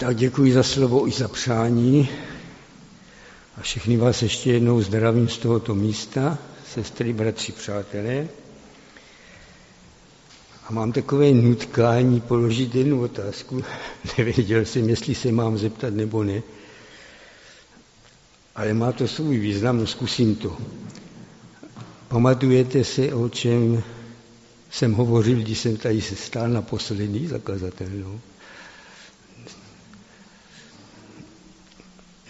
Tak děkuji za slovo i za přání a všechny vás ještě jednou zdravím z tohoto místa, sestry, bratři, přátelé. A mám takové nutkání položit jednu otázku. Nevěděl jsem, jestli se mám zeptat nebo ne. Ale má to svůj význam, zkusím to. Pamatujete se, o čem jsem hovořil, když jsem tady se stál na poslední zakazatelnou?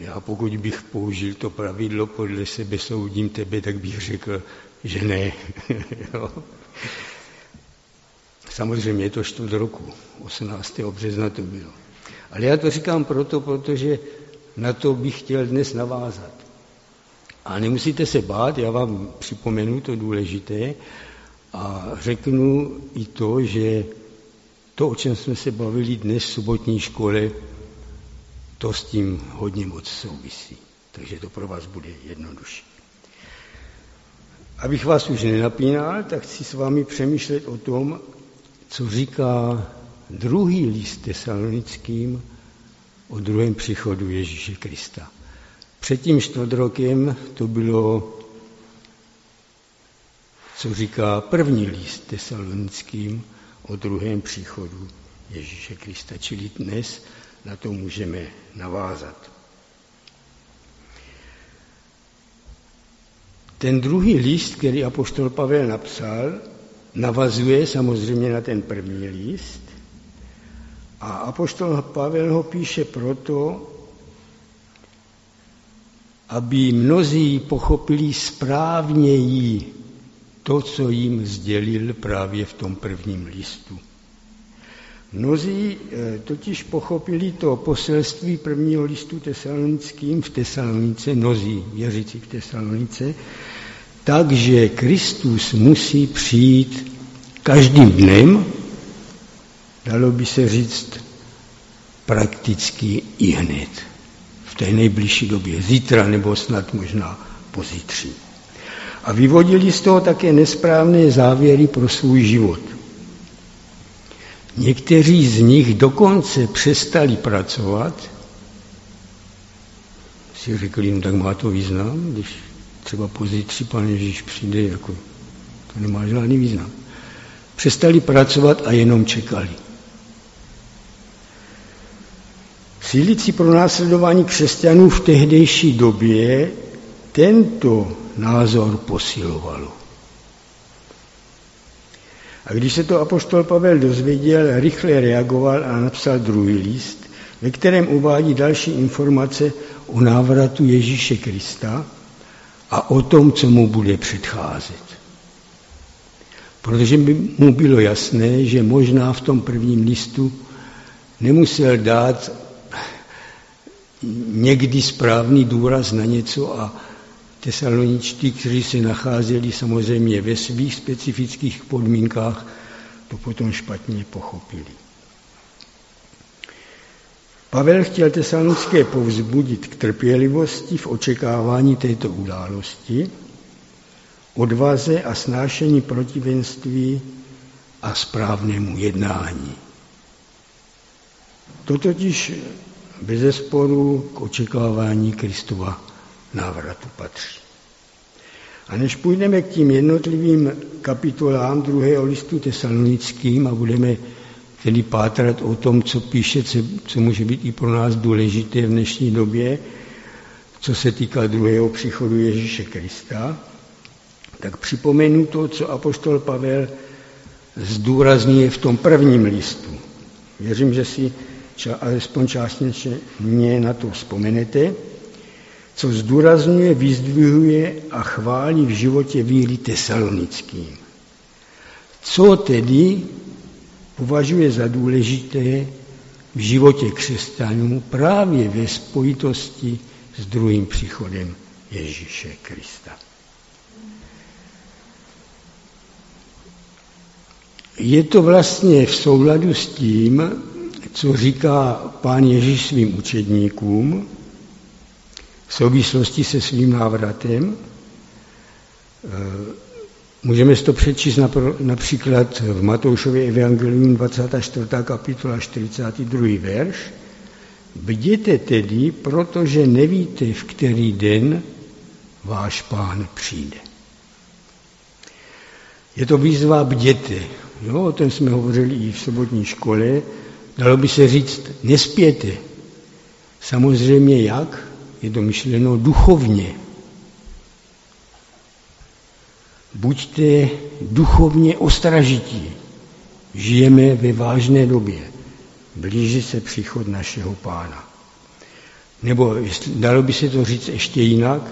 Já pokud bych použil to pravidlo podle sebe soudím tebe, tak bych řekl, že ne. Samozřejmě je to čtvrt roku, 18. března to bylo. Ale já to říkám proto, protože na to bych chtěl dnes navázat. A nemusíte se bát, já vám připomenu to důležité a řeknu i to, že to, o čem jsme se bavili dnes v sobotní škole, to s tím hodně moc souvisí. Takže to pro vás bude jednodušší. Abych vás už nenapínal, tak chci s vámi přemýšlet o tom, co říká druhý list tesalonickým o druhém příchodu Ježíše Krista. Před tím čtvrt rokem to bylo, co říká první list tesalonickým o druhém příchodu Ježíše Krista. Čili dnes na to můžeme navázat. Ten druhý list, který apoštol Pavel napsal, navazuje samozřejmě na ten první list a apoštol Pavel ho píše proto, aby mnozí pochopili správněji to, co jim sdělil právě v tom prvním listu. Mnozí eh, totiž pochopili to poselství prvního listu tesalonickým v Tesalonice, mnozí věřící v Tesalonice, takže Kristus musí přijít každým dnem, dalo by se říct prakticky i hned, v té nejbližší době, zítra nebo snad možná pozítří. A vyvodili z toho také nesprávné závěry pro svůj život. Někteří z nich dokonce přestali pracovat, si řekli, no tak má to význam, když třeba pozítří pan Ježíš přijde, jako to nemá žádný význam. Přestali pracovat a jenom čekali. Sílící pro následování křesťanů v tehdejší době tento názor posilovalo. A když se to apoštol Pavel dozvěděl, rychle reagoval a napsal druhý list, ve kterém uvádí další informace o návratu Ježíše Krista a o tom, co mu bude předcházet. Protože by mu bylo jasné, že možná v tom prvním listu nemusel dát někdy správný důraz na něco a tesaloničtí, kteří se nacházeli samozřejmě ve svých specifických podmínkách, to potom špatně pochopili. Pavel chtěl tesalonické povzbudit k trpělivosti v očekávání této události, odvaze a snášení protivenství a správnému jednání. To totiž bez sporu k očekávání Kristova návratu patří. A než půjdeme k tím jednotlivým kapitolám druhého listu tesalonickým a budeme tedy pátrat o tom, co píše, co, může být i pro nás důležité v dnešní době, co se týká druhého příchodu Ježíše Krista, tak připomenu to, co apoštol Pavel zdůrazňuje v tom prvním listu. Věřím, že si alespoň částečně na to vzpomenete, co zdůrazňuje, vyzdvihuje a chválí v životě víry tesalonickým. Co tedy považuje za důležité v životě křesťanů právě ve spojitosti s druhým příchodem Ježíše Krista. Je to vlastně v souladu s tím, co říká pán Ježíš svým učedníkům v souvislosti se svým návratem. Můžeme si to přečíst například v Matoušově evangelium 24. kapitola 42. verš, Bděte tedy, protože nevíte, v který den váš pán přijde. Je to výzva bděte. Jo, o tom jsme hovořili i v sobotní škole. Dalo by se říct, nespěte. Samozřejmě jak? Je to myšleno duchovně. Buďte duchovně ostražití. Žijeme ve vážné době. Blíží se příchod našeho pána. Nebo dalo by se to říct ještě jinak,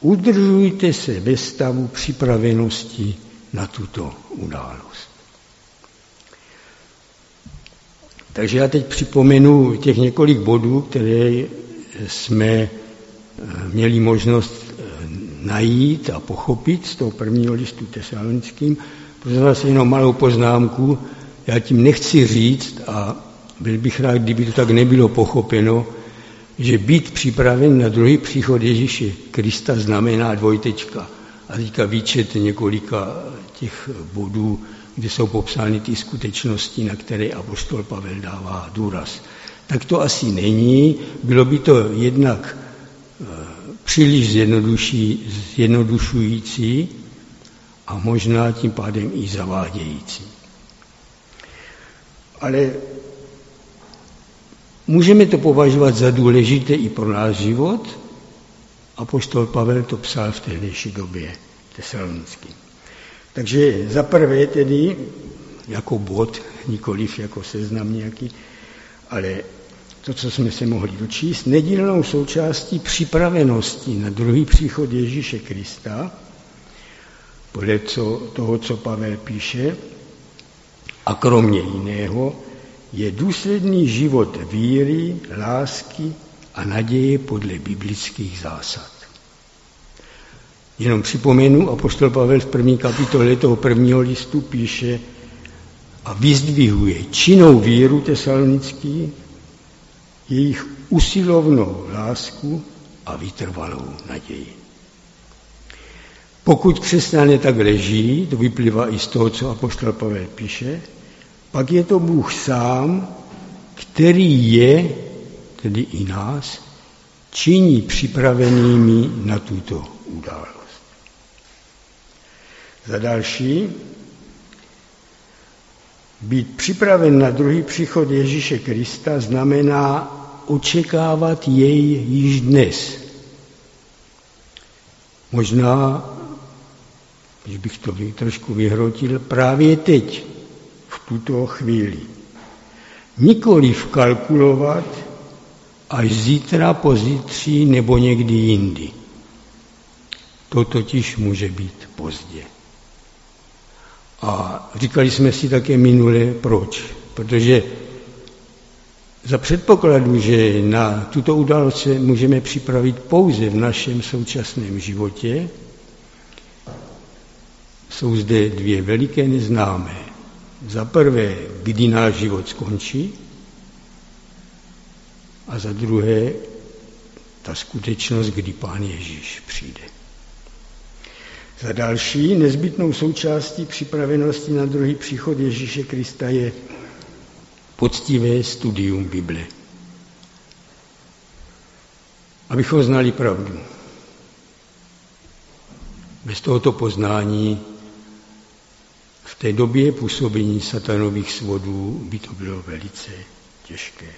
udržujte se ve stavu připravenosti na tuto událost. Takže já teď připomenu těch několik bodů, které jsme eh, měli možnost eh, najít a pochopit z toho prvního listu tesalonickým. Prosím vás jenom malou poznámku. Já tím nechci říct, a byl bych rád, kdyby to tak nebylo pochopeno, že být připraven na druhý příchod Ježíše Krista znamená dvojtečka. A teďka výčet několika těch bodů, kde jsou popsány ty skutečnosti, na které apostol Pavel dává důraz. Tak to asi není. Bylo by to jednak eh, příliš zjednodušující a možná tím pádem i zavádějící. Ale Můžeme to považovat za důležité i pro náš život. A poštol Pavel to psal v tehdejší době tesalonický. Takže za prvé tedy, jako bod, nikoliv jako seznam nějaký, ale to, co jsme se mohli dočíst, nedílnou součástí připravenosti na druhý příchod Ježíše Krista, podle co, toho, co Pavel píše, a kromě jiného, je důsledný život víry, lásky a naděje podle biblických zásad. Jenom připomenu, apostol Pavel v první kapitole toho prvního listu píše a vyzdvihuje činou víru tesalonický, jejich usilovnou lásku a vytrvalou naději. Pokud křesťané tak leží, to vyplývá i z toho, co apostol Pavel píše, pak je to Bůh sám, který je, tedy i nás, činí připravenými na tuto událost. Za další, být připraven na druhý příchod Ježíše Krista znamená očekávat jej již dnes. Možná, když bych to trošku vyhrotil, právě teď tuto chvíli. Nikoli vkalkulovat až zítra, pozítří nebo někdy jindy. To totiž může být pozdě. A říkali jsme si také minule, proč. Protože za předpokladu, že na tuto událost se můžeme připravit pouze v našem současném životě, jsou zde dvě veliké neznámé. Za prvé, kdy náš život skončí a za druhé, ta skutečnost, kdy Pán Ježíš přijde. Za další, nezbytnou součástí připravenosti na druhý příchod Ježíše Krista je poctivé studium Bible. Abychom znali pravdu. Bez tohoto poznání v té době působení satanových svodů by to bylo velice těžké.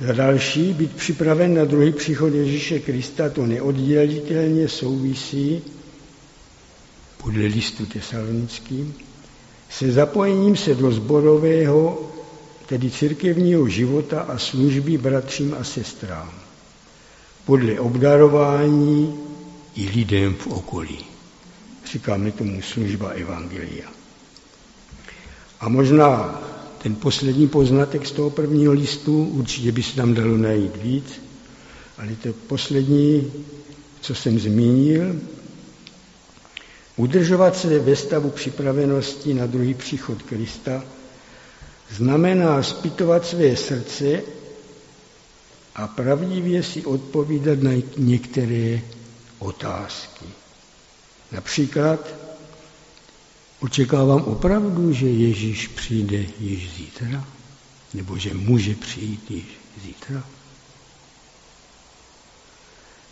Za další, být připraven na druhý příchod Ježíše Krista, to neoddělitelně souvisí, podle listu tesalonickým, se zapojením se do zborového, tedy církevního života a služby bratřím a sestrám, podle obdarování i lidem v okolí. Říkáme tomu služba Evangelia. A možná ten poslední poznatek z toho prvního listu, určitě by se tam dalo najít víc, ale to poslední, co jsem zmínil, udržovat se ve stavu připravenosti na druhý příchod Krista, znamená zpytovat své srdce a pravdivě si odpovídat na některé otázky. Například očekávám opravdu, že Ježíš přijde již zítra? nebo že může přijít již zítra?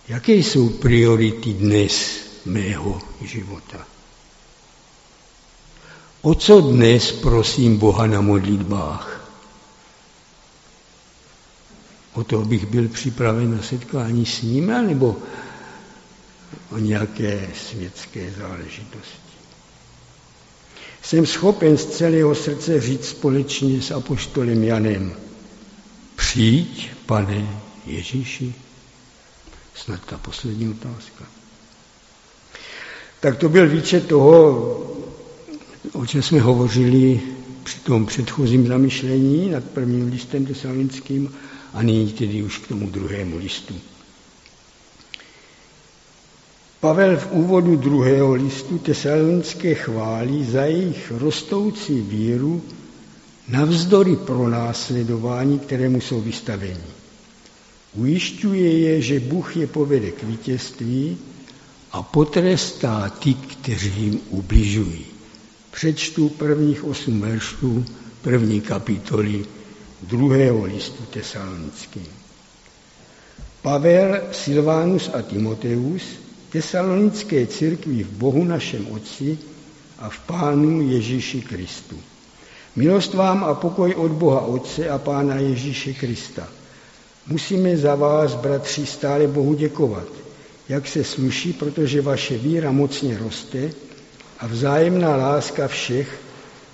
Jaké jsou priority dnes mého života? O co dnes prosím Boha na modlitbách? O to, abych byl připraven na setkání s ním, nebo o nějaké světské záležitosti. Jsem schopen z celého srdce říct společně s apoštolem Janem, přijď, pane Ježíši. Snad ta poslední otázka. Tak to byl výčet toho, o čem jsme hovořili při tom předchozím zamyšlení nad prvním listem tesalonickým a nyní tedy už k tomu druhému listu. Pavel v úvodu druhého listu tesalonické chválí za jejich rostoucí víru navzdory pronásledování, kterému jsou vystaveni. Ujišťuje je, že Bůh je povede k vítězství a potrestá ty, kteří jim ubližují. Přečtu prvních osm veršů první kapitoly druhého listu tesalonickým. Pavel, Silvánus a Timoteus tesalonické církvi v Bohu našem Otci a v Pánu Ježíši Kristu. Milost vám a pokoj od Boha Otce a Pána Ježíše Krista. Musíme za vás, bratři, stále Bohu děkovat, jak se sluší, protože vaše víra mocně roste a vzájemná láska všech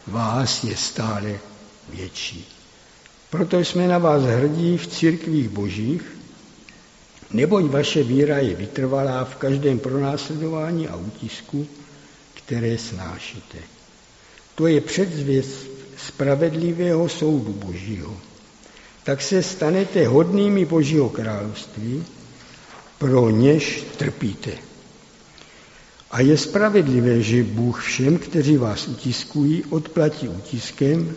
vás je stále větší. Proto jsme na vás hrdí v církvích božích, neboť vaše víra je vytrvalá v každém pronásledování a útisku, které snášíte. To je předzvěst spravedlivého soudu Božího. Tak se stanete hodnými Božího království, pro něž trpíte. A je spravedlivé, že Bůh všem, kteří vás utiskují, odplatí utiskem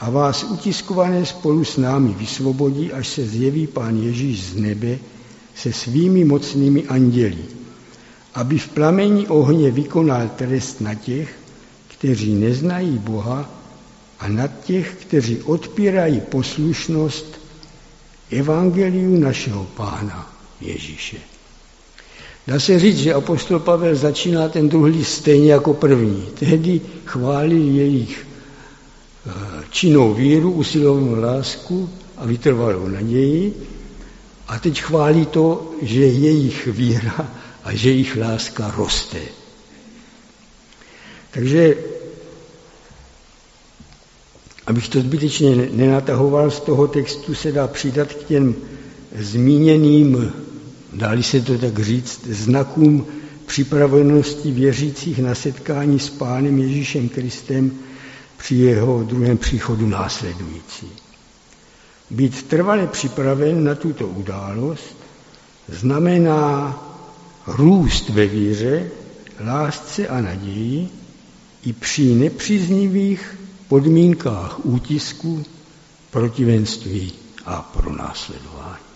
a vás utiskované spolu s námi vysvobodí, až se zjeví Pán Ježíš z nebe se svými mocnými anděli, aby v plamení ohně vykonal trest na těch, kteří neznají Boha a na těch, kteří odpírají poslušnost evangeliu našeho Pána Ježíše. Dá se říct, že apostol Pavel začíná ten druhý stejně jako první. Tehdy chválil jejich eh, činnou víru, usilovnou lásku a vytrvalou naději a teď chválí to, že jejich víra a že jejich láska roste. Takže, abych to zbytečně nenatahoval, z toho textu se dá přidat k těm zmíněným, dali se to tak říct, znakům připravenosti věřících na setkání s Pánem Ježíšem Kristem při jeho druhém příchodu následující. Být trvale připraven na tuto událost znamená růst ve víře, lásce a naději i při nepříznivých podmínkách útisku, protivenství a pronásledování.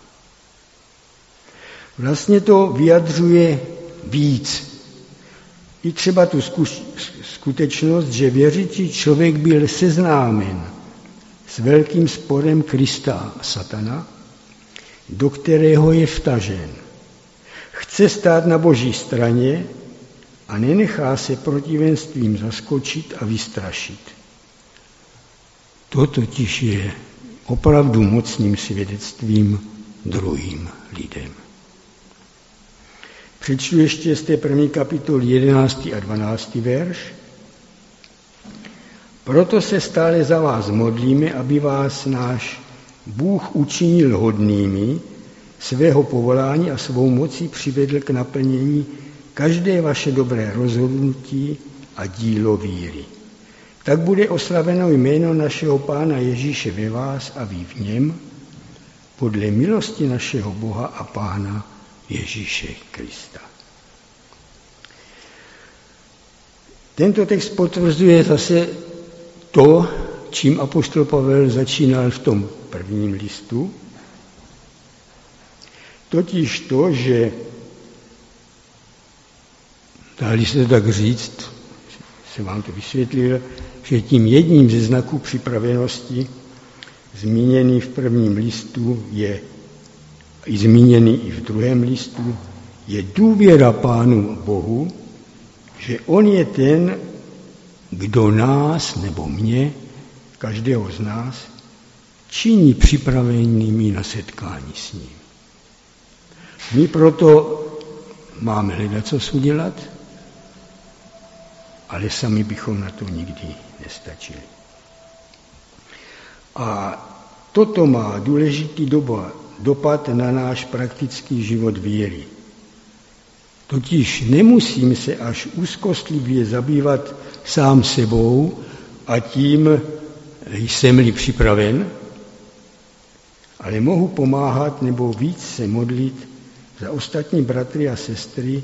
Vlastně to vyjadřuje víc. I třeba tu skutečnost, že věřící člověk byl seznámen s velkým sporem Krista a Satana, do kterého je vtažen. Chce stát na boží straně a nenechá se protivenstvím zaskočit a vystrašit. To totiž je opravdu mocným svědectvím druhým lidem. Přečtu ještě z té první kapitoly 11. a 12. verš. Proto se stále za vás modlíme, aby vás náš Bůh učinil hodnými svého povolání a svou mocí přivedl k naplnění každé vaše dobré rozhodnutí a dílo víry. Tak bude oslaveno jméno našeho Pána Ježíše ve vás a vy v něm, podle milosti našeho Boha a Pána Ježíše Krista. Tento text potvrzuje zase to, čím apoštol Pavel začínal v tom prvním listu, totiž to, že dali se tak říct, jsem vám to vysvětlil, že tím jedním ze znaků připravenosti zmíněný v prvním listu, je i zmíněný i v druhém listu, je důvěra Pánu Bohu, že On je ten, kdo nás nebo mě, každého z nás, činí připravenými na setkání s ním. My proto máme hledat, co udělat, ale sami bychom na to nikdy nestačili. A toto má důležitý doba, dopad na náš praktický život víry. Totiž nemusím se až úzkostlivě zabývat sám sebou a tím jsem-li připraven, ale mohu pomáhat nebo víc se modlit za ostatní bratry a sestry,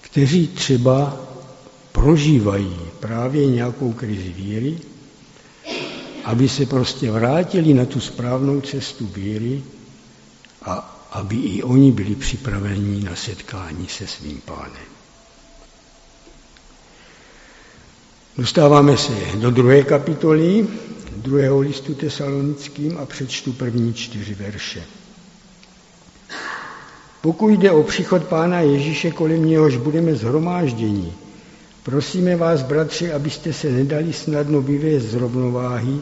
kteří třeba prožívají právě nějakou krizi víry, aby se prostě vrátili na tu správnou cestu víry a aby i oni byli připraveni na setkání se svým pánem. Dostáváme se do druhé kapitoly, druhého listu tesalonickým a přečtu první čtyři verše. Pokud jde o příchod Pána Ježíše, kolem něhož budeme zhromážděni, prosíme vás, bratři, abyste se nedali snadno vyvést z rovnováhy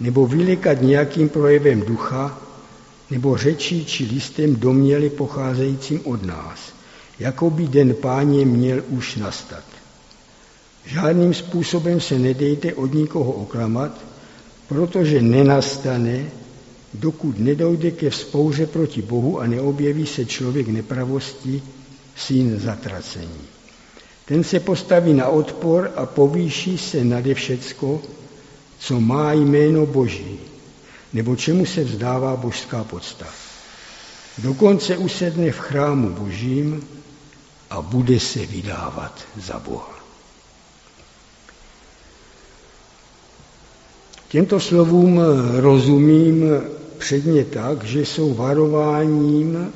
nebo vylekat nějakým projevem ducha, nebo řečí či listem doměli pocházejícím od nás, jako by den páně měl už nastat. Žádným způsobem se nedejte od nikoho oklamat, protože nenastane, dokud nedojde ke vzpouře proti Bohu a neobjeví se člověk nepravosti, syn zatracení. Ten se postaví na odpor a povýší se nade všecko, co má jméno Boží, nebo čemu se vzdává božská podsta. Dokonce usedne v chrámu Božím a bude se vydávat za Boha. Těmto slovům rozumím předně tak, že jsou varováním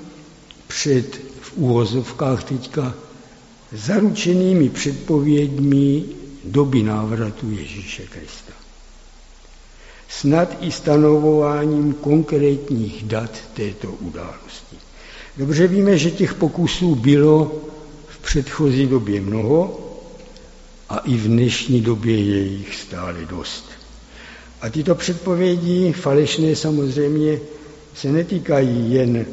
před v úvozovkách teďka zaručenými předpověďmi doby návratu Ježíše Krista. Snad i stanovováním konkrétních dat této události. Dobře víme, že těch pokusů bylo v předchozí době mnoho a i v dnešní době je jich stále dost. A tyto předpovědi, falešné samozřejmě, se netýkají jen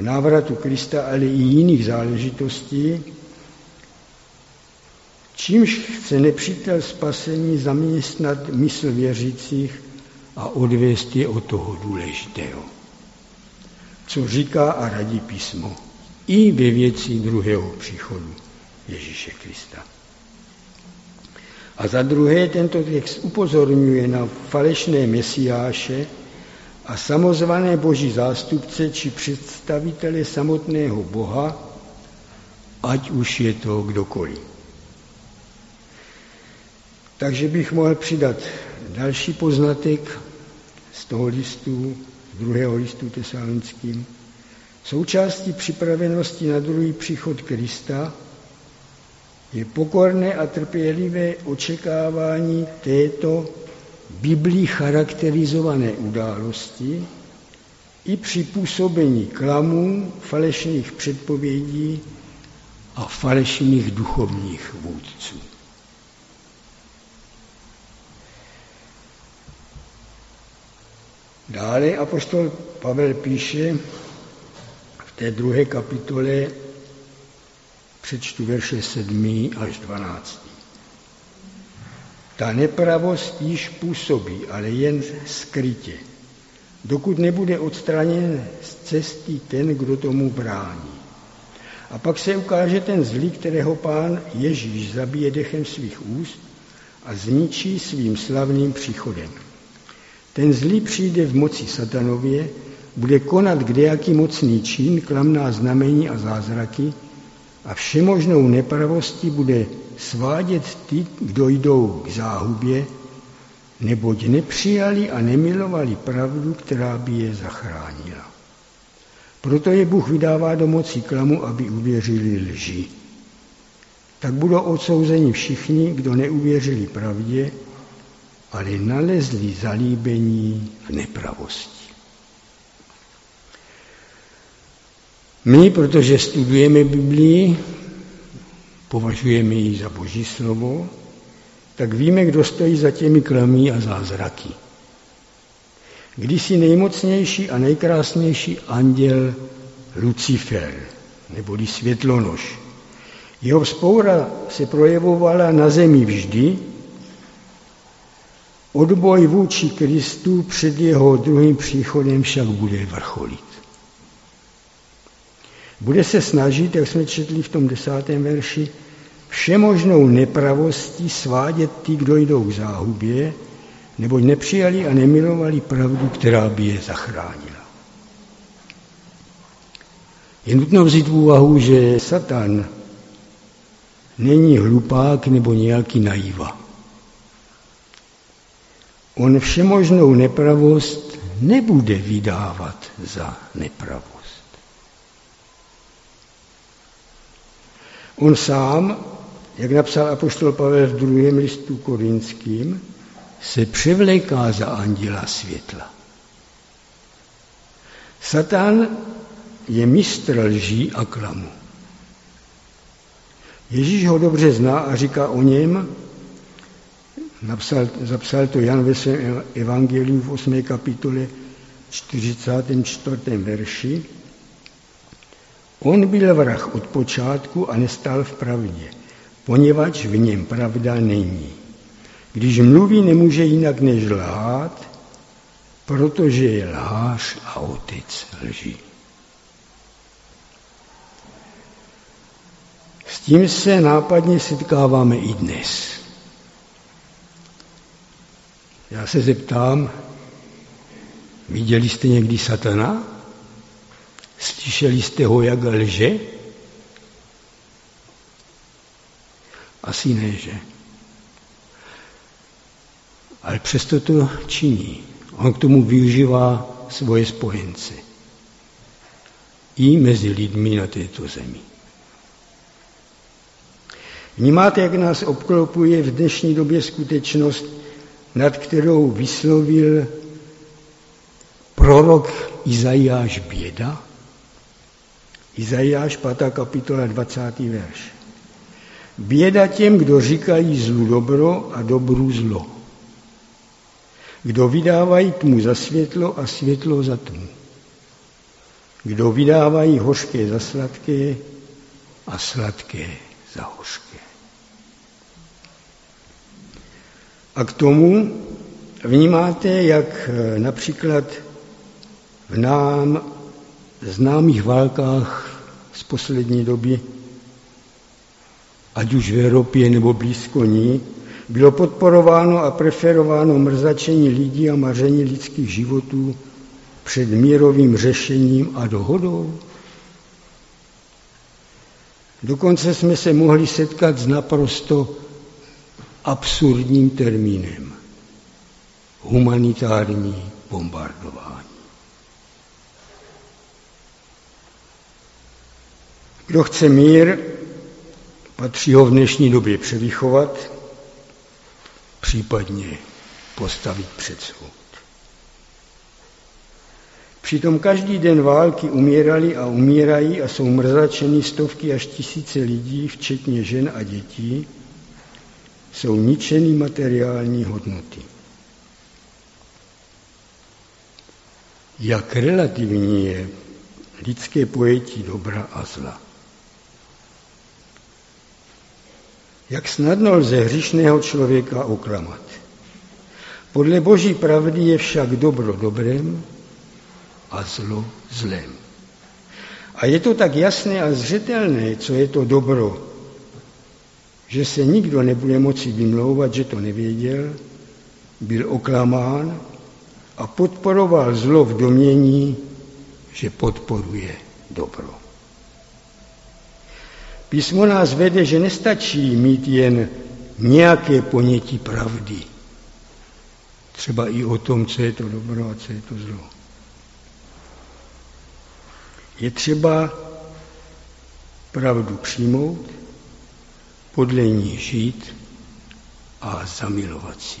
návratu Krista, ale i jiných záležitostí, čímž chce nepřítel spasení zaměstnat mysl věřících a odvést je od toho důležitého. Co říká a radí písmo i ve věci druhého příchodu Ježíše Krista. A za druhé tento text upozorňuje na falešné mesiáše a samozvané boží zástupce či představitele samotného Boha, ať už je to kdokoliv. Takže bych mohl přidat další poznatek z toho listu, z druhého listu tesalonickým. Součástí připravenosti na druhý příchod Krista je pokorné a trpělivé očekávání této Biblí charakterizované události i při působení klamů, falešných předpovědí a falešných duchovních vůdců. Dále apoštol Pavel píše v té druhé kapitole Přečtu verše 7. až 12. Ta nepravost již působí, ale jen skrytě, dokud nebude odstraněn z cesty ten, kdo tomu brání. A pak se ukáže ten zlý, kterého pán Ježíš zabije dechem svých úst a zničí svým slavným příchodem. Ten zlý přijde v moci satanově, bude konat kdejaký mocný čin, klamná znamení a zázraky, a všemožnou nepravostí bude svádět ty, kdo jdou k záhubě, neboť nepřijali a nemilovali pravdu, která by je zachránila. Proto je Bůh vydává do moci klamu, aby uvěřili lži. Tak budou odsouzeni všichni, kdo neuvěřili pravdě, ale nalezli zalíbení v nepravosti. My, protože studujeme Biblii, považujeme ji za boží slovo, tak víme, kdo stojí za těmi klamí a zázraky. Kdysi nejmocnější a nejkrásnější anděl Lucifer, neboli světlonož. Jeho vzpoura se projevovala na zemi vždy, odboj vůči Kristu před jeho druhým příchodem však bude vrcholit. Bude se snažit, jak jsme četli v tom desátém verši, všemožnou nepravostí svádět ty, kdo jdou k záhubě, neboť nepřijali a nemilovali pravdu, která by je zachránila. Je nutno vzít v úvahu, že Satan není hlupák nebo nějaký naíva. On všemožnou nepravost nebude vydávat za nepravost. On sám, jak napsal apoštol Pavel v druhém listu korinským, se převléká za anděla světla. Satan je mistr lží a klamu. Ježíš ho dobře zná a říká o něm, napsal, zapsal to Jan ve svém evangeliu v 8. kapitole 44. verši, on byl vrah od počátku a nestal v pravdě, poněvadž v něm pravda není. Když mluví, nemůže jinak než lhát, protože je lhář a otec lží. S tím se nápadně setkáváme i dnes. Já se zeptám, viděli jste někdy satana? Slyšeli jste ho, jak lže? Asi ne, že? Ale přesto to činí. On k tomu využívá svoje spojence. I mezi lidmi na této zemi. Vnímáte, jak nás obklopuje v dnešní době skutečnost, nad kterou vyslovil prorok Izajáš běda? Izajáš 5. kapitola 20. verš. Běda těm, kdo říkají zlu dobro a dobru zlo. Kdo vydávají tmu za světlo a světlo za tmu. Kdo vydávají hořké za sladké a sladké za hořké. A k tomu vnímáte, jak eh, například v nám známých válkách z poslední doby, ať už v Evropě nebo blízko ní, bylo podporováno a preferováno mrzačení lidí a maření lidských životů před mírovým řešením a dohodou? Dokonce jsme se mohli setkat s naprosto absurdním termínem. Humanitární bombardování. Kdo chce mír, patří ho v dnešní době převychovat, případně postavit před soud. Přitom každý den války umírali a umírají a jsou mrzačeny stovky až tisíce lidí, včetně žen a dětí, jsou ničeny materiální hodnoty. Jak relativní je lidské pojetí dobra a zla. Jak snadno lze hřišného člověka oklamat. Podle boží pravdy je však dobro dobrem a zlo zlem. A je to tak jasné a zřetelné, co je to dobro že se nikdo nebude moci vymlouvat, že to nevěděl, byl oklamán a podporoval zlo v domění, že podporuje dobro. Písmo nás vede, že nestačí mít jen nějaké ponětí pravdy. Třeba i o tom, co je to dobro a co je to zlo. Je třeba pravdu přijmout, podle ní žít a zamilovat si.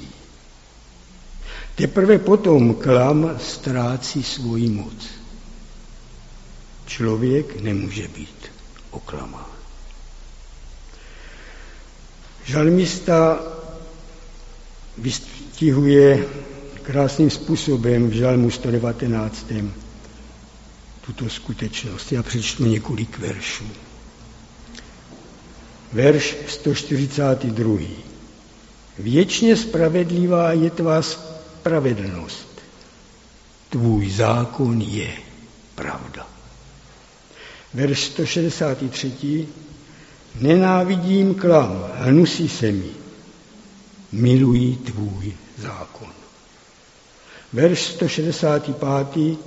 Teprve potom klam ztrácí svoji moc. Člověk nemůže být oklamán. Žalmista vystihuje krásným způsobem v žalmu 119. tuto skutečnost. Já přečtu několik veršů. Verš 142. Věčně spravedlivá je tvá spravedlnost. Tvůj zákon je pravda. Verš 163. Nenávidím klam, hnusí se mi. Miluji tvůj zákon. Verš 165.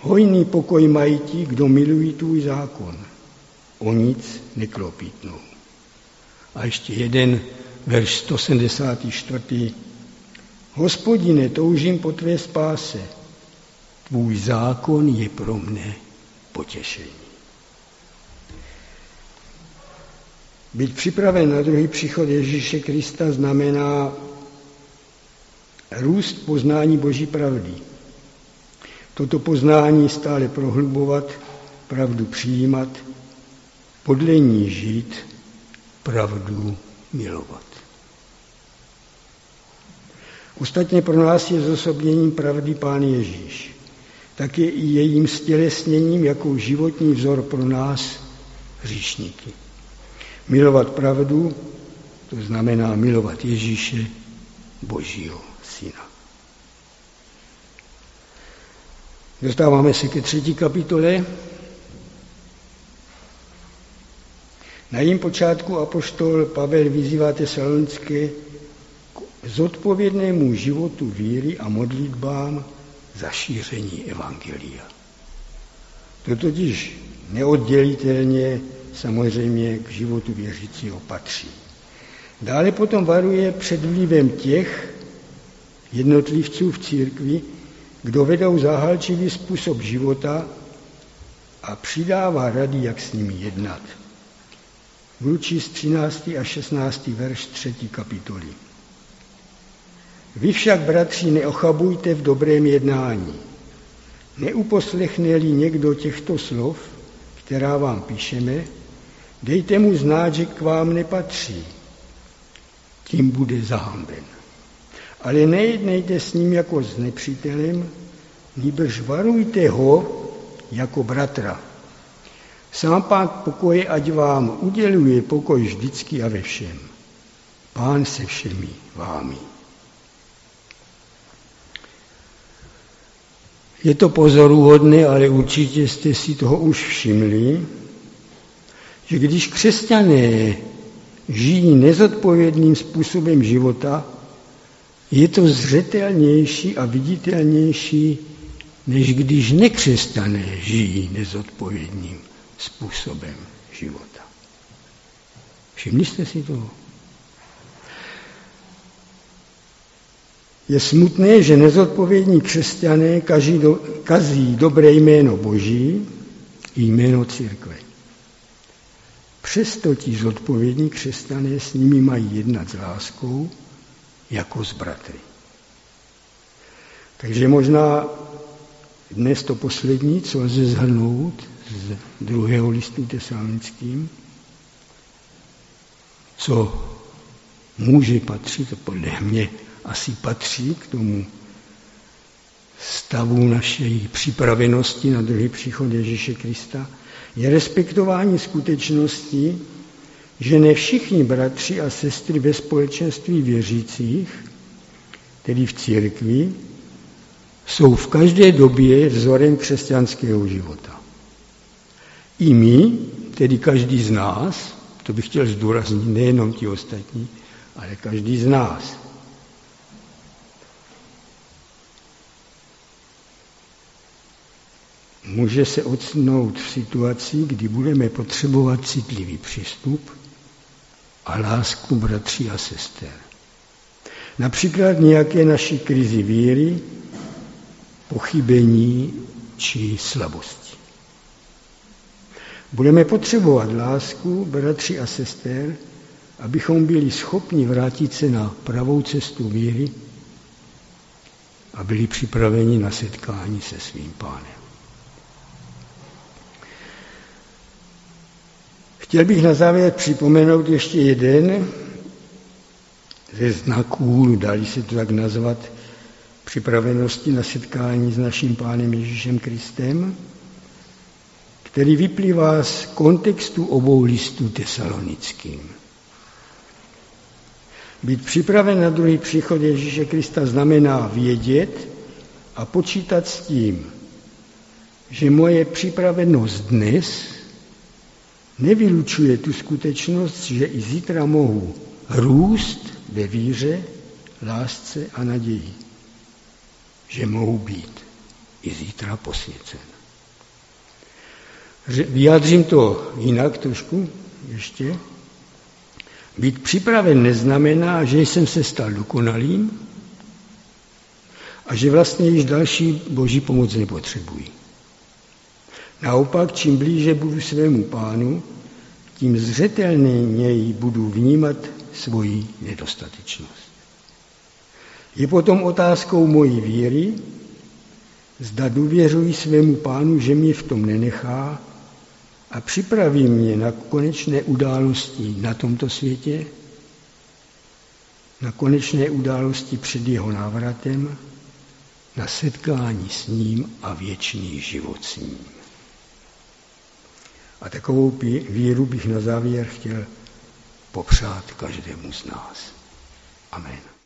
Hojný pokoj mají ti, kdo milují tvůj zákon. O nic neklopítnou. A ještě jeden verš 174. Hospodine, toužím po tvé spáse. Tvůj zákon je pro mne potěšení. Být připraven na druhý příchod Ježíše Krista znamená růst poznání Boží pravdy. Toto poznání stále prohlubovat, pravdu přijímat, podle ní žít, pravdu milovat. Ostatně pro nás je zosobněním pravdy Pán Ježíš. Tak je i jejím stělesněním jako životní vzor pro nás, hříšníky. Milovat pravdu, to znamená milovat Ježíše, Božího syna. Dostáváme se ke třetí kapitole. Na jím počátku apoštol Pavel vyzývá Tesalonické k zodpovědnému životu víry a modlitbám za šíření Evangelia. To totiž neoddělitelně samozřejmě k životu věřícího patří. Dále potom varuje před vlivem těch jednotlivců v církvi, kdo vedou záhalčivý způsob života a přidává rady, jak s nimi jednat. Budu číst 13. a 16. verš 3. kapitoly. Vy však, bratři, neochabujte v dobrém jednání. Neuposlechne-li někdo těchto slov, která vám píšeme, dejte mu znát, že k vám nepatří. Tím bude zahamben. Ale nejednejte s ním jako s nepřítelem, nýbrž varujte ho jako bratra. Sám pán pokoje, ať vám uděluje pokoj vždycky a ve všem. Pán se všemi vámi. Je to pozoruhodné, ale určitě jste si toho už všimli, že když křesťané žijí nezodpovědným způsobem života, je to zřetelnější a viditelnější, než když nekřesťané žijí nezodpovědným způsobem života. Všimli jste si toho? Je smutné, že nezodpovědní křesťané kazí, do, kazí dobré jméno Boží i jméno církve. Přesto ti zodpovědní křesťané s nimi mají jednat s láskou, jako s bratry. Takže možná dnes to poslední, co lze zhrnout z druhého listu tesalonickým, co může patřit, podle mě asi patří k tomu stavu naší připravenosti na druhý příchod Ježíše Krista, je respektování skutečnosti, že ne všichni bratři a sestry ve společenství věřících, tedy v církvi, jsou v každé době vzorem křesťanského života. I my, tedy každý z nás, to bych chtěl zdůraznit, nejenom ti ostatní, ale každý z nás. Může se odstnout v situaci, kdy budeme potřebovat citlivý přístup a lásku bratří a sester. Například nějaké naší krizi víry, pochybení či slabosti. Budeme potřebovat lásku bratří a sester, abychom byli schopni vrátit se na pravou cestu víry a byli připraveni na setkání se svým pánem. Chtěl bych na závěr připomenout ještě jeden ze znaků, dali se to tak nazvat, připravenosti na setkání s naším Pánem Ježíšem Kristem, který vyplývá z kontextu obou listů tesalonickým. Být připraven na druhý příchod Ježíše Krista znamená vědět a počítat s tím, že moje připravenost dnes nevylučuje tu skutečnost, že i zítra mohu růst ve víře, lásce a naději. Že mohu být i zítra posvěcen. Vyjádřím to jinak trošku ještě. Být připraven neznamená, že jsem se stal dokonalým a že vlastně již další boží pomoc nepotřebuji. Naopak, čím blíže budu svému pánu, tím zřetelněji budu vnímat svoji nedostatečnost. Je potom otázkou mojí víry, zda důvěřuji svému pánu, že mě v tom nenechá a připraví mě na konečné události na tomto světě, na konečné události před jeho návratem, na setkání s ním a věčný život s ním. A takovou víru bych na závěr chtěl popřát každému z nás. Amen.